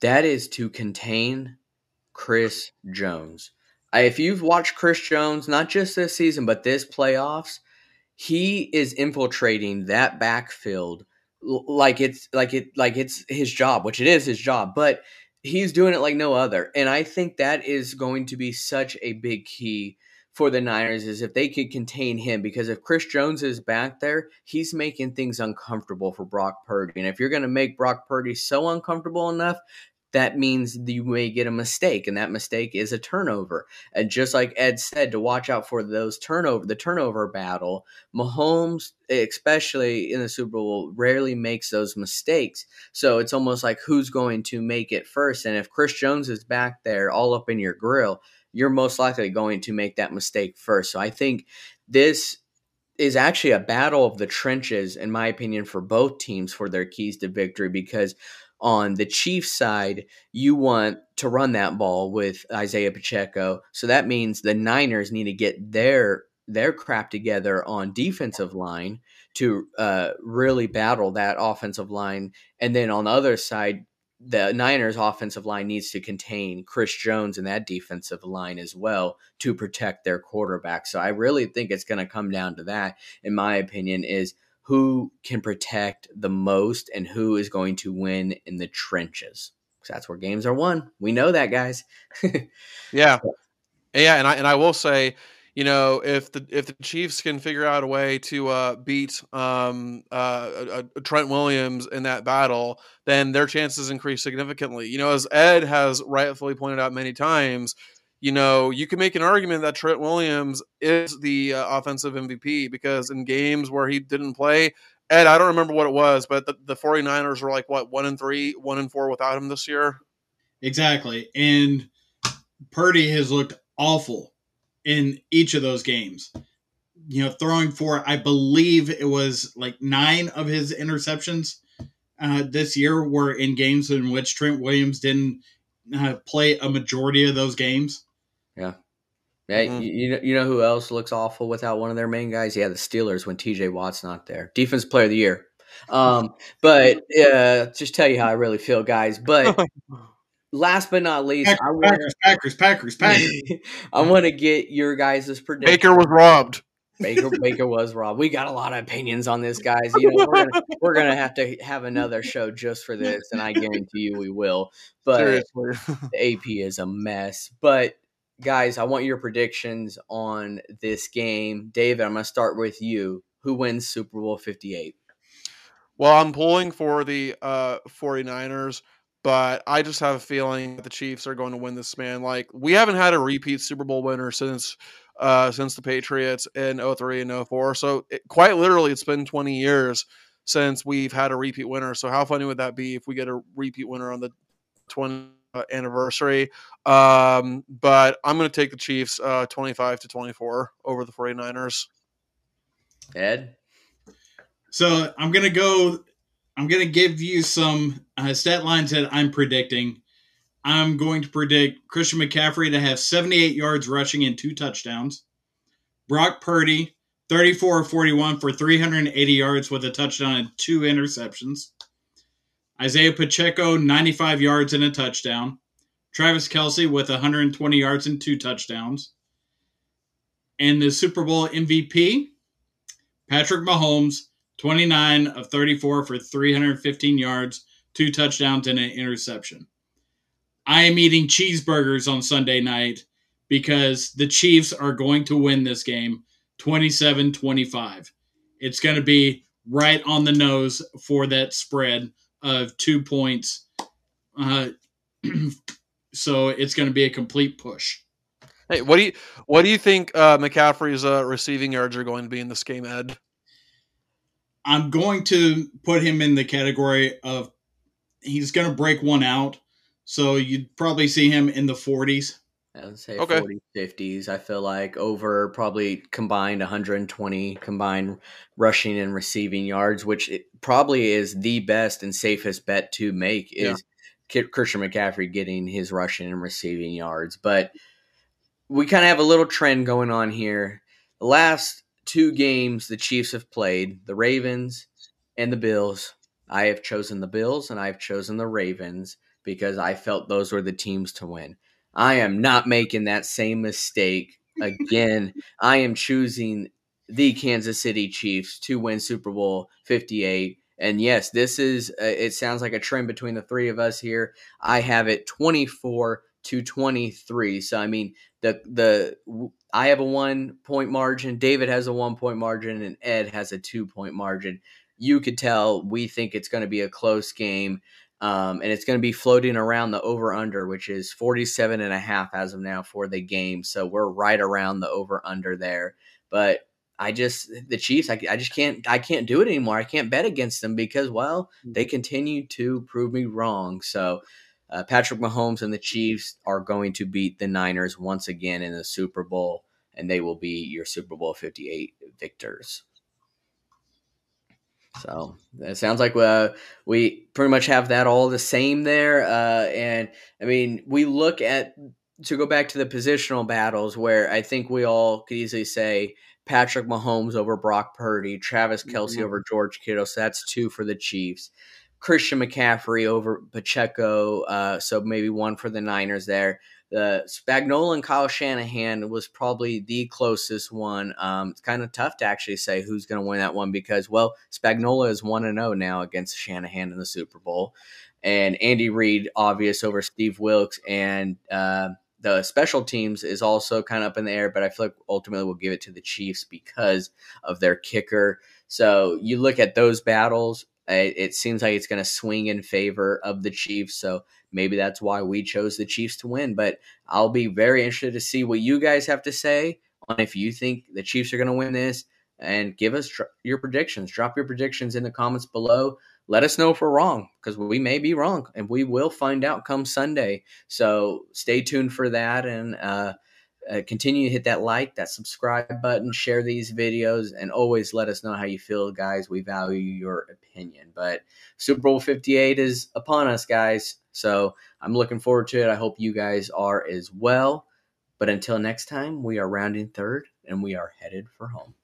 That is to contain Chris Jones. If you've watched Chris Jones, not just this season, but this playoffs, he is infiltrating that backfield like it's like it like it's his job, which it is his job, but he's doing it like no other. And I think that is going to be such a big key for the Niners is if they could contain him because if Chris Jones is back there, he's making things uncomfortable for Brock Purdy. And if you're going to make Brock Purdy so uncomfortable enough, that means you may get a mistake, and that mistake is a turnover. And just like Ed said, to watch out for those turnover, the turnover battle. Mahomes, especially in the Super Bowl, rarely makes those mistakes. So it's almost like who's going to make it first. And if Chris Jones is back there, all up in your grill, you're most likely going to make that mistake first. So I think this is actually a battle of the trenches, in my opinion, for both teams for their keys to victory because on the Chiefs side, you want to run that ball with Isaiah Pacheco. So that means the Niners need to get their their crap together on defensive line to uh, really battle that offensive line. And then on the other side, the Niners offensive line needs to contain Chris Jones and that defensive line as well to protect their quarterback. So I really think it's going to come down to that, in my opinion, is who can protect the most and who is going to win in the trenches. Because that's where games are won. We know that, guys. yeah, yeah, and I and I will say, you know, if the if the Chiefs can figure out a way to uh, beat um, uh, Trent Williams in that battle, then their chances increase significantly. You know, as Ed has rightfully pointed out many times, you know, you can make an argument that Trent Williams is the uh, offensive MVP because in games where he didn't play, Ed, I don't remember what it was, but the, the 49ers were like, what, one and three, one and four without him this year? Exactly. And Purdy has looked awful in each of those games. You know, throwing for, I believe it was like nine of his interceptions uh, this year were in games in which Trent Williams didn't uh, play a majority of those games. Yeah. Yeah, mm-hmm. you, know, you know who else looks awful without one of their main guys? Yeah, the Steelers when TJ Watt's not there. Defense player of the year. Um, but uh, just tell you how I really feel, guys. But last but not least, Packers, I wanna, Packers, Packers, Packers, Packers. I want to get your guys' prediction. Baker was robbed. Baker Baker was robbed. We got a lot of opinions on this, guys. You know, we're gonna, we're gonna have to have another show just for this, and I guarantee you we will. But Seriously. the AP is a mess. But guys, I want your predictions on this game. David, I'm going to start with you. Who wins Super Bowl 58? Well, I'm pulling for the uh, 49ers, but I just have a feeling that the Chiefs are going to win this man. Like we haven't had a repeat Super Bowl winner since uh, since the Patriots in 03 and 04. So it, quite literally, it's been 20 years since we've had a repeat winner. So how funny would that be if we get a repeat winner on the 20th uh, anniversary? Um, but I'm going to take the Chiefs uh, 25 to 24 over the 49ers. Ed? So I'm going to go. I'm going to give you some uh, stat lines that I'm predicting. I'm going to predict Christian McCaffrey to have 78 yards rushing and two touchdowns. Brock Purdy, 34 41 for 380 yards with a touchdown and two interceptions. Isaiah Pacheco, 95 yards and a touchdown. Travis Kelce with 120 yards and two touchdowns. And the Super Bowl MVP, Patrick Mahomes, 29 of 34 for 315 yards, two touchdowns, and an interception. I am eating cheeseburgers on Sunday night because the Chiefs are going to win this game 27 25. It's going to be right on the nose for that spread of two points. Uh, so it's going to be a complete push. Hey, what do you what do you think uh, McCaffrey's uh, receiving yards are going to be in this game, Ed? I'm going to put him in the category of he's going to break one out so you'd probably see him in the 40s. I would say okay. 40s, 50s. I feel like over probably combined 120 combined rushing and receiving yards, which probably is the best and safest bet to make is yeah. Christian McCaffrey getting his rushing and receiving yards. But we kind of have a little trend going on here. The last two games the Chiefs have played, the Ravens and the Bills. I have chosen the Bills and I've chosen the Ravens because I felt those were the teams to win. I am not making that same mistake again. I am choosing the Kansas City Chiefs to win Super Bowl 58. And yes, this is, uh, it sounds like a trend between the three of us here. I have it 24 to 23. So, I mean, the, the, I have a one point margin, David has a one point margin, and Ed has a two point margin. You could tell we think it's going to be a close game. Um, and it's going to be floating around the over under, which is 47 and a half as of now for the game. So we're right around the over under there. But I just the Chiefs, I, I just can't I can't do it anymore. I can't bet against them because well they continue to prove me wrong. So uh, Patrick Mahomes and the Chiefs are going to beat the Niners once again in the Super Bowl, and they will be your Super Bowl 58 victors. So it sounds like uh, we pretty much have that all the same there. Uh, and I mean, we look at to go back to the positional battles where I think we all could easily say Patrick Mahomes over Brock Purdy, Travis Kelce mm-hmm. over George Kittle. So that's two for the Chiefs. Christian McCaffrey over Pacheco. Uh, so maybe one for the Niners there the Spagnuolo and Kyle Shanahan was probably the closest one. Um, it's kind of tough to actually say who's going to win that one because, well, Spagnuolo is one and zero oh now against Shanahan in the Super Bowl, and Andy Reid obvious over Steve Wilks, and uh, the special teams is also kind of up in the air. But I feel like ultimately we'll give it to the Chiefs because of their kicker. So you look at those battles. It, it seems like it's going to swing in favor of the Chiefs. So maybe that's why we chose the Chiefs to win. But I'll be very interested to see what you guys have to say on if you think the Chiefs are going to win this and give us tr- your predictions. Drop your predictions in the comments below. Let us know if we're wrong because we may be wrong and we will find out come Sunday. So stay tuned for that and uh, uh, continue to hit that like, that subscribe button, share these videos, and always let us know how you feel, guys. We value your opinion. But Super Bowl 58 is upon us, guys. So I'm looking forward to it. I hope you guys are as well. But until next time, we are rounding third and we are headed for home.